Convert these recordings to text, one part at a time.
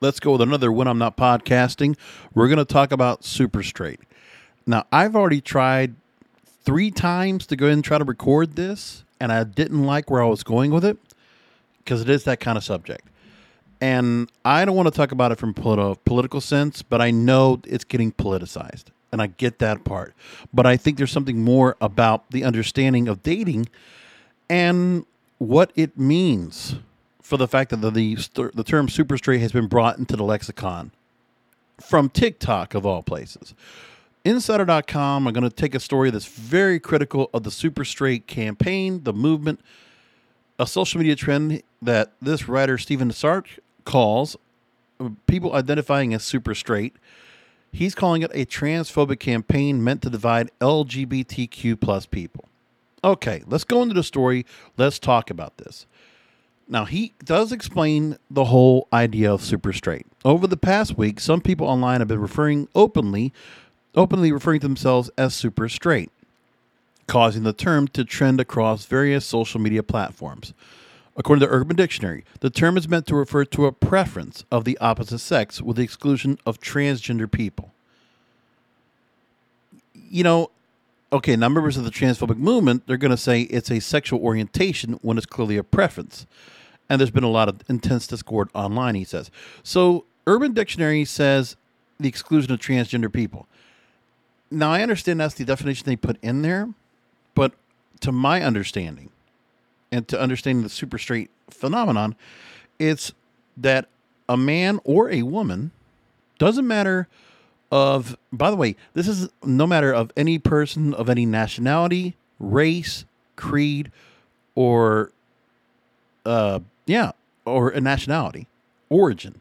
let's go with another When I'm Not Podcasting. We're going to talk about Super Straight. Now, I've already tried three times to go and try to record this, and I didn't like where I was going with it because it is that kind of subject. And I don't want to talk about it from politi- political sense, but I know it's getting politicized, and I get that part. But I think there's something more about the understanding of dating and what it means for the fact that the the, the term super straight has been brought into the lexicon from TikTok of all places. Insider.com are going to take a story that's very critical of the super straight campaign, the movement, a social media trend that this writer Stephen Sarch calls uh, people identifying as super straight. He's calling it a transphobic campaign meant to divide LGBTQ plus people. Okay, let's go into the story. Let's talk about this. Now, he does explain the whole idea of super straight. Over the past week, some people online have been referring openly, openly referring to themselves as super straight, causing the term to trend across various social media platforms. According to Urban Dictionary, the term is meant to refer to a preference of the opposite sex with the exclusion of transgender people. You know, okay, now members of the transphobic movement, they're going to say it's a sexual orientation when it's clearly a preference. And there's been a lot of intense discord online, he says. So, Urban Dictionary says the exclusion of transgender people. Now, I understand that's the definition they put in there, but to my understanding, and to understanding the super straight phenomenon, it's that a man or a woman doesn't matter of by the way this is no matter of any person of any nationality race creed or uh yeah or a nationality origin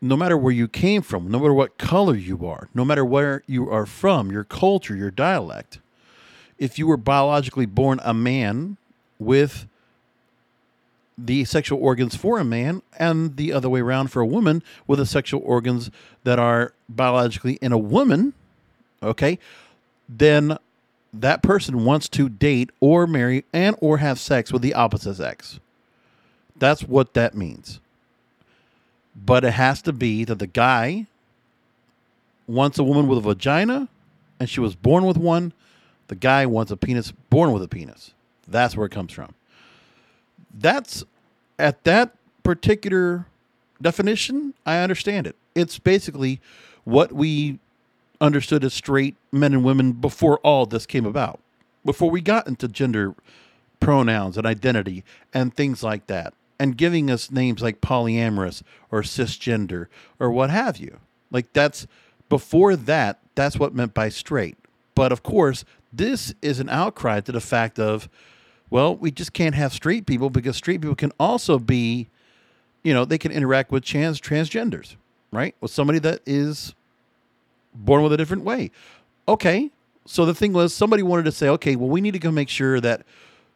no matter where you came from no matter what color you are no matter where you are from your culture your dialect if you were biologically born a man with the sexual organs for a man and the other way around for a woman with the sexual organs that are biologically in a woman, okay, then that person wants to date or marry and or have sex with the opposite sex. That's what that means. But it has to be that the guy wants a woman with a vagina and she was born with one. The guy wants a penis born with a penis. That's where it comes from. That's at that particular definition, I understand it. It's basically what we understood as straight men and women before all this came about, before we got into gender pronouns and identity and things like that, and giving us names like polyamorous or cisgender or what have you. Like that's before that, that's what meant by straight. But of course, this is an outcry to the fact of well, we just can't have straight people because straight people can also be, you know, they can interact with trans transgenders, right? With somebody that is born with a different way. Okay. So the thing was somebody wanted to say, okay, well, we need to go make sure that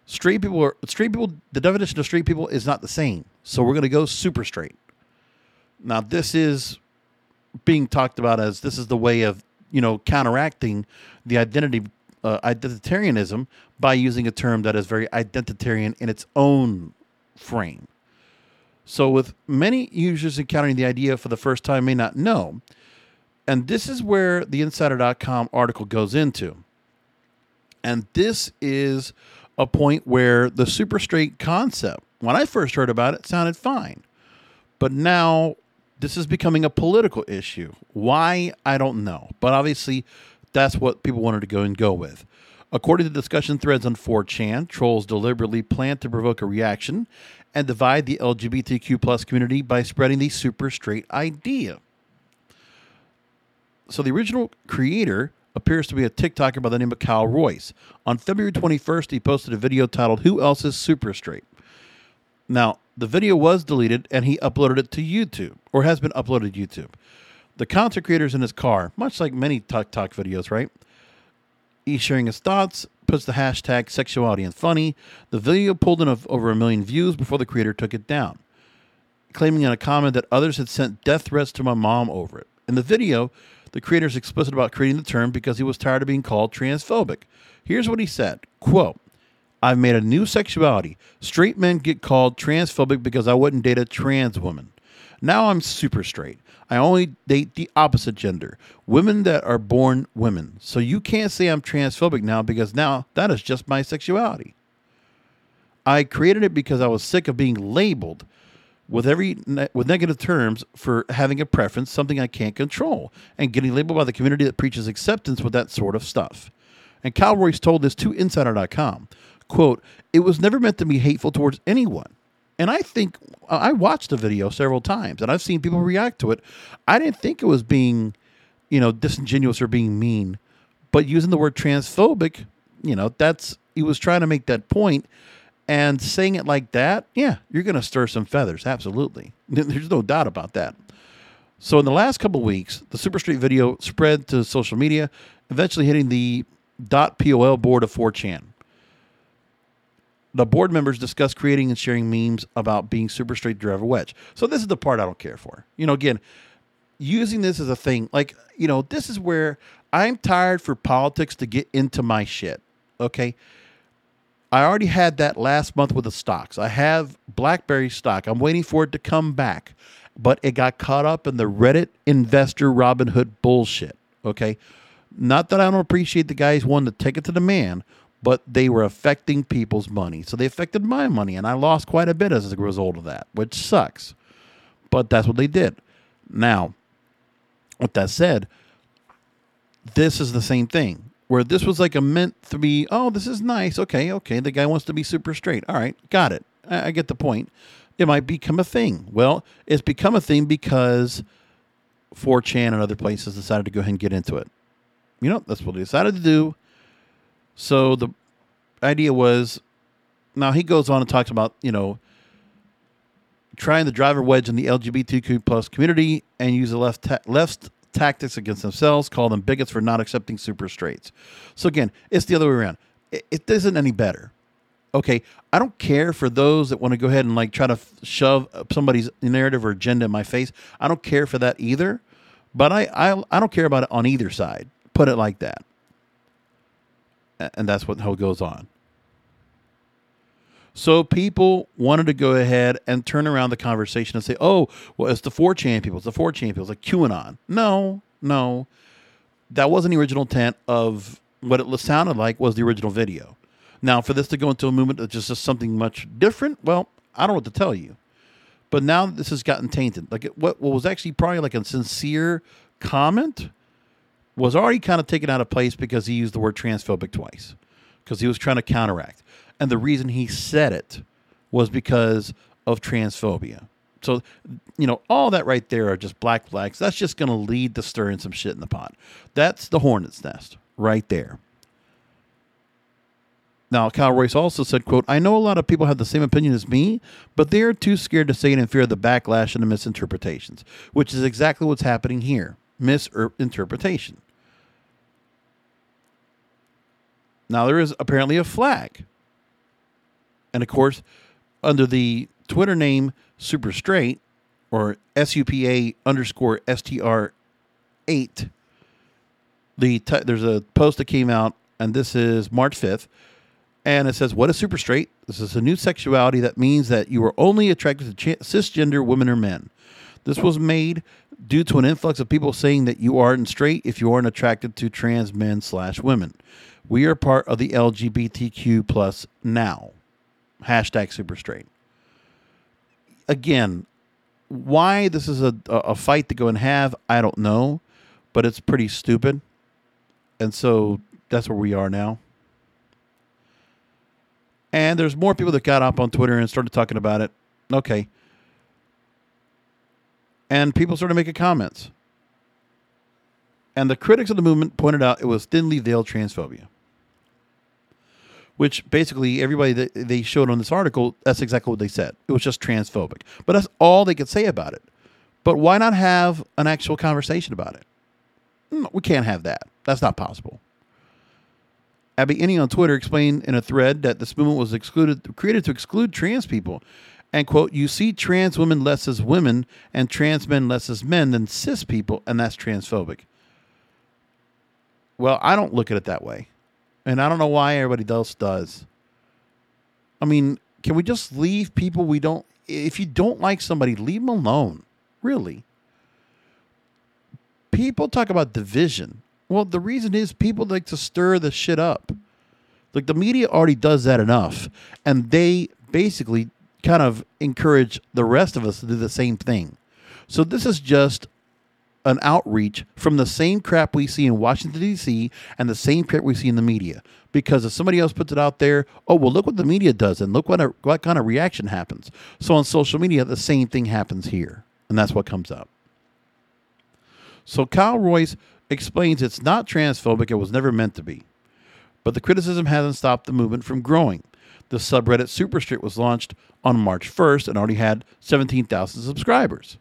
straight people are straight people the definition of straight people is not the same. So we're gonna go super straight. Now this is being talked about as this is the way of, you know, counteracting the identity uh, identitarianism by using a term that is very identitarian in its own frame. So, with many users encountering the idea for the first time may not know, and this is where the insider.com article goes into. And this is a point where the super straight concept, when I first heard about it, sounded fine. But now this is becoming a political issue. Why? I don't know. But obviously, that's what people wanted to go and go with. According to discussion threads on 4chan, trolls deliberately plan to provoke a reaction and divide the LGBTQ plus community by spreading the super straight idea. So the original creator appears to be a TikToker by the name of Kyle Royce. On February 21st, he posted a video titled Who Else is Super Straight? Now, the video was deleted and he uploaded it to YouTube, or has been uploaded to YouTube. The content creator's in his car, much like many TikTok videos, right? He's sharing his thoughts, puts the hashtag sexuality and funny. The video pulled in over a million views before the creator took it down, claiming in a comment that others had sent death threats to my mom over it. In the video, the creator is explicit about creating the term because he was tired of being called transphobic. Here's what he said quote, I've made a new sexuality. Straight men get called transphobic because I wouldn't date a trans woman. Now I'm super straight. I only date the opposite gender, women that are born women. So you can't say I'm transphobic now because now that is just my sexuality. I created it because I was sick of being labeled with every with negative terms for having a preference, something I can't control, and getting labeled by the community that preaches acceptance with that sort of stuff. And Kyle Royce told this to Insider.com, quote, It was never meant to be hateful towards anyone. And I think uh, I watched the video several times and I've seen people react to it. I didn't think it was being, you know, disingenuous or being mean, but using the word transphobic, you know, that's he was trying to make that point and saying it like that, yeah, you're going to stir some feathers, absolutely. There's no doubt about that. So in the last couple weeks, the Super Straight video spread to social media, eventually hitting the .pol board of 4chan the board members discussed creating and sharing memes about being super straight driver wedge. So this is the part I don't care for. You know, again, using this as a thing, like, you know, this is where I'm tired for politics to get into my shit. Okay. I already had that last month with the stocks. I have BlackBerry stock. I'm waiting for it to come back, but it got caught up in the Reddit investor Robinhood bullshit. Okay. Not that I don't appreciate the guys wanting to take it to the man, but they were affecting people's money. So they affected my money, and I lost quite a bit as a result of that, which sucks. But that's what they did. Now, with that said, this is the same thing. Where this was like a meant to be, oh, this is nice. Okay, okay. The guy wants to be super straight. All right, got it. I, I get the point. It might become a thing. Well, it's become a thing because 4chan and other places decided to go ahead and get into it. You know, that's what they decided to do. So the idea was now he goes on and talks about, you know, trying the driver wedge in the LGBTQ plus community and use the left left tactics against themselves, call them bigots for not accepting super straights. So again, it's the other way around. It, it isn't any better. Okay, I don't care for those that want to go ahead and like try to shove somebody's narrative or agenda in my face. I don't care for that either. But I, I I don't care about it on either side. Put it like that and that's what how it goes on. So people wanted to go ahead and turn around the conversation and say, "Oh, well, it's the 4chan people. It's the 4chan people. It's like QAnon." No, no, that wasn't the original intent of what it sounded like was the original video. Now, for this to go into a movement that's just something much different, well, I don't know what to tell you. But now this has gotten tainted. Like what, what was actually probably like a sincere comment was already kind of taken out of place because he used the word transphobic twice because he was trying to counteract. And the reason he said it was because of transphobia. So, you know, all that right there are just black flags. That's just going to lead to stirring some shit in the pot. That's the hornet's nest right there. Now, Kyle Royce also said, quote, I know a lot of people have the same opinion as me, but they are too scared to say it in fear of the backlash and the misinterpretations, which is exactly what's happening here. Misinterpretation. Now there is apparently a flag. And of course, under the Twitter name Super Straight or SUPA underscore STR eight, the t- there's a post that came out, and this is March fifth, and it says, "What is super straight? This is a new sexuality that means that you are only attracted to ch- cisgender women or men. This was made due to an influx of people saying that you aren't straight if you aren't attracted to trans men slash women. We are part of the LGBTQ plus now. Hashtag super straight. Again, why this is a, a fight to go and have, I don't know, but it's pretty stupid. And so that's where we are now. And there's more people that got up on Twitter and started talking about it. Okay. And people started making comments. And the critics of the movement pointed out it was thinly veiled transphobia which basically everybody that they showed on this article, that's exactly what they said. It was just transphobic. But that's all they could say about it. But why not have an actual conversation about it? Hmm, we can't have that. That's not possible. Abby Innie on Twitter explained in a thread that this movement was excluded, created to exclude trans people. And quote, you see trans women less as women and trans men less as men than cis people, and that's transphobic. Well, I don't look at it that way. And I don't know why everybody else does. I mean, can we just leave people we don't if you don't like somebody, leave them alone. really. People talk about division. Well, the reason is people like to stir the shit up. Like the media already does that enough, and they basically kind of encourage the rest of us to do the same thing. So this is just an outreach from the same crap we see in Washington D.C. and the same crap we see in the media. Because if somebody else puts it out there, oh well, look what the media does, and look what a, what kind of reaction happens. So on social media, the same thing happens here, and that's what comes up. So Kyle Royce explains it's not transphobic; it was never meant to be. But the criticism hasn't stopped the movement from growing. The subreddit Superstraight was launched on March 1st and already had 17,000 subscribers.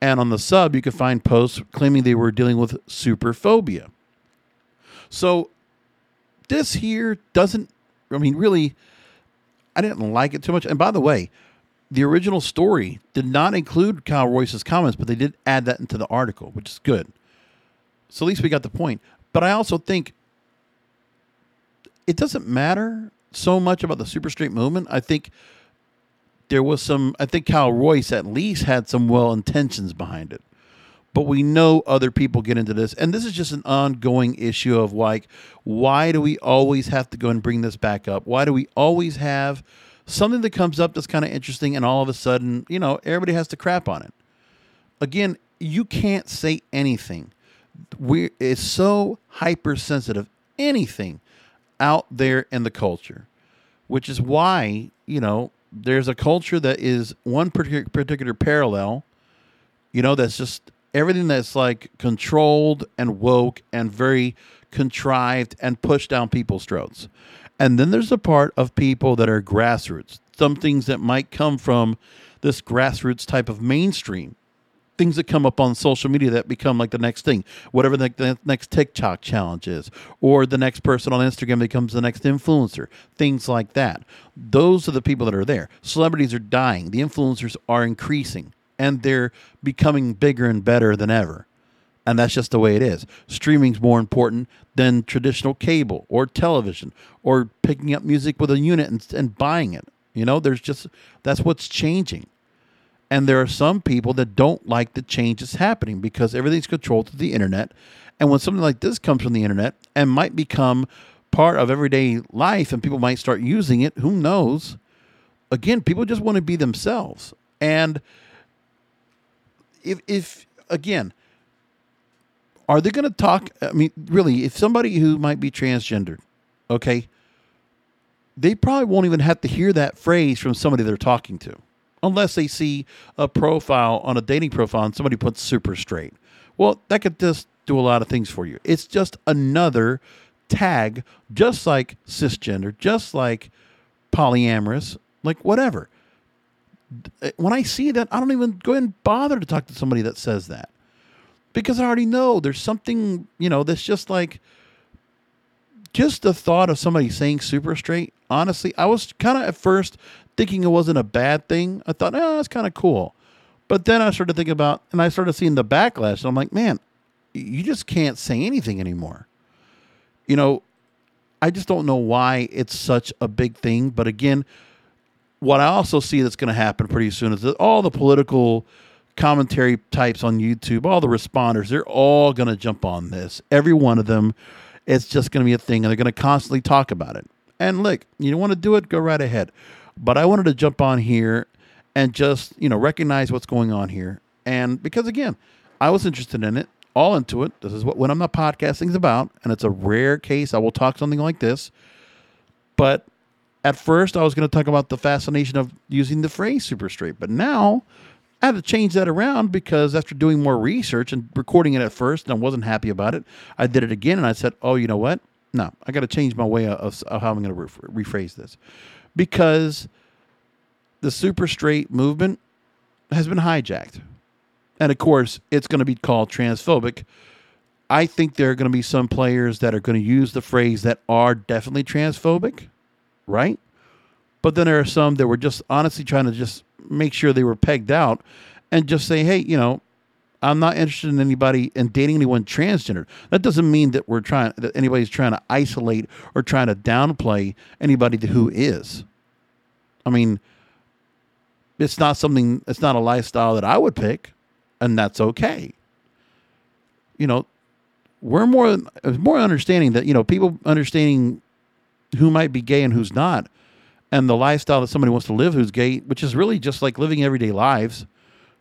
And on the sub, you could find posts claiming they were dealing with superphobia. So this here doesn't, I mean, really, I didn't like it too much. And by the way, the original story did not include Kyle Royce's comments, but they did add that into the article, which is good. So at least we got the point. But I also think it doesn't matter so much about the super straight movement. I think there was some, I think Kyle Royce at least had some well intentions behind it. But we know other people get into this. And this is just an ongoing issue of like, why do we always have to go and bring this back up? Why do we always have something that comes up that's kind of interesting and all of a sudden, you know, everybody has to crap on it? Again, you can't say anything. We it's so hypersensitive. Anything out there in the culture, which is why, you know, there's a culture that is one particular, parallel, you know, that's just everything that's like controlled and woke and very contrived and pushed down people's throats. And then there's a part of people that are grassroots, some things that might come from this grassroots type of mainstream things that come up on social media that become like the next thing, whatever the, the, next TikTok challenge is, or the next person on Instagram becomes the next influencer, things like that. Those are the people that are there. Celebrities are dying, the influencers are increasing, and they're becoming bigger and better than ever. And that's just the way it is. Streaming's more important than traditional cable or television or picking up music with a unit and, and buying it. You know, there's just that's what's changing. And there are some people that don't like the changes happening because everything's controlled through the internet. And when something like this comes from the internet and might become part of everyday life and people might start using it, who knows? Again, people just want to be themselves. And if, if again, are they going to talk? I mean, really, if somebody who might be transgendered, okay, they probably won't even have to hear that phrase from somebody they're talking to unless they see a profile on a dating profile and somebody puts super straight. Well, that could just do a lot of things for you. It's just another tag, just like cisgender, just like polyamorous, like whatever. When I see that, I don't even go and bother to talk to somebody that says that because I already know there's something, you know, that's just like just the thought of somebody saying super straight. Honestly, I was kind of at first thinking it wasn't a bad thing. I thought, oh, that's kind of cool. But then I started thinking about, and I started seeing the backlash. And I'm like, man, you just can't say anything anymore. You know, I just don't know why it's such a big thing. But again, what I also see that's going to happen pretty soon is that all the political commentary types on YouTube, all the responders, they're all going to jump on this. Every one of them. It's just going to be a thing, and they're going to constantly talk about it. And look, you want to do it, go right ahead. But I wanted to jump on here and just, you know, recognize what's going on here. And because again, I was interested in it, all into it. This is what when I'm not podcasting is about, and it's a rare case I will talk something like this. But at first I was going to talk about the fascination of using the phrase super straight, but now I had to change that around because after doing more research and recording it at first, and I wasn't happy about it, I did it again and I said, "Oh, you know what? No, I got to change my way of, of how I'm going to re- rephrase this." Because the super straight movement has been hijacked. And of course, it's going to be called transphobic. I think there are going to be some players that are going to use the phrase that are definitely transphobic, right? But then there are some that were just honestly trying to just make sure they were pegged out and just say, hey, you know, I'm not interested in anybody in dating anyone transgender. That doesn't mean that we're trying that anybody's trying to isolate or trying to downplay anybody who is. I mean, it's not something. It's not a lifestyle that I would pick, and that's okay. You know, we're more more understanding that you know people understanding who might be gay and who's not, and the lifestyle that somebody wants to live who's gay, which is really just like living everyday lives.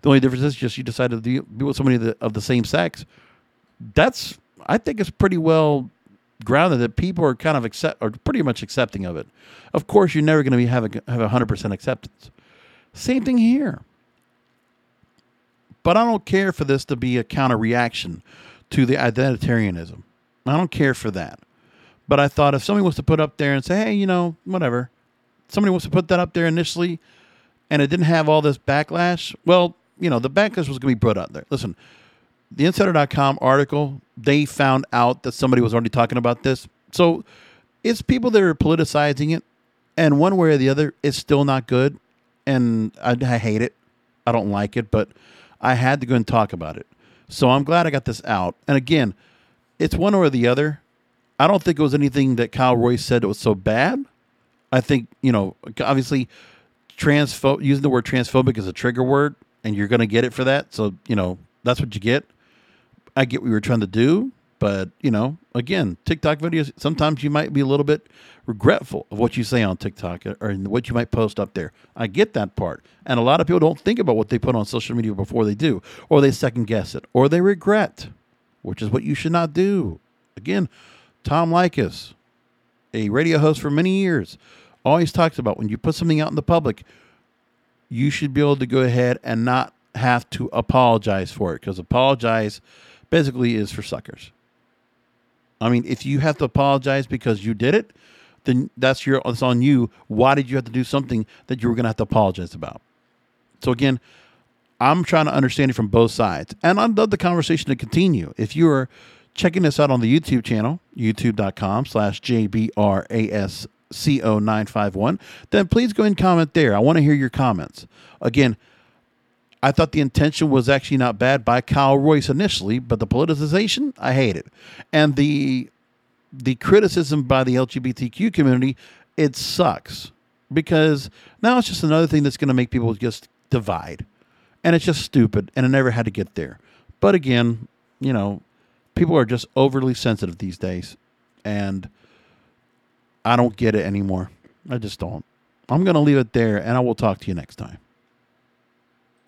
The only difference is just you decided to be with somebody of the, same sex. That's I think it's pretty well grounded that people are kind of accept are pretty much accepting of it. Of course, you're never going to be having have a hundred percent acceptance. Same thing here. But I don't care for this to be a counter reaction to the identitarianism. I don't care for that. But I thought if somebody was to put up there and say, hey, you know, whatever, somebody wants to put that up there initially and it didn't have all this backlash, well, you know, the backlash was going to be brought out there. Listen, the insider.com article, they found out that somebody was already talking about this. So it's people that are politicizing it. And one way or the other, it's still not good. And I, I hate it. I don't like it, but I had to go and talk about it. So I'm glad I got this out. And again, it's one or the other. I don't think it was anything that Kyle Royce said that was so bad. I think, you know, obviously transpho- using the word transphobic is a trigger word and you're going to get it for that. So, you know, that's what you get. I get what you were trying to do, but, you know, again, TikTok videos, sometimes you might be a little bit regretful of what you say on TikTok or what you might post up there. I get that part. And a lot of people don't think about what they put on social media before they do, or they second guess it, or they regret, which is what you should not do. Again, Tom Leykis, a radio host for many years, always talks about when you put something out in the public, you should be able to go ahead and not have to apologize for it because apologize basically is for suckers. I mean, if you have to apologize because you did it, then that's your it's on you. Why did you have to do something that you were going to have to apologize about? So again, I'm trying to understand it from both sides, and I'd love the conversation to continue. If you are checking this out on the YouTube channel, youtube.com slash JBRASCO951, then please go and comment there. I want to hear your comments. Again, I thought the intention was actually not bad by Kyle Royce initially, but the politicization, I hate it. And the the criticism by the LGBTQ community, it sucks because now it's just another thing that's going to make people just divide. And it's just stupid and it never had to get there. But again, you know, people are just overly sensitive these days, and I don't get it anymore. I just don't. I'm going to leave it there, and I will talk to you next time.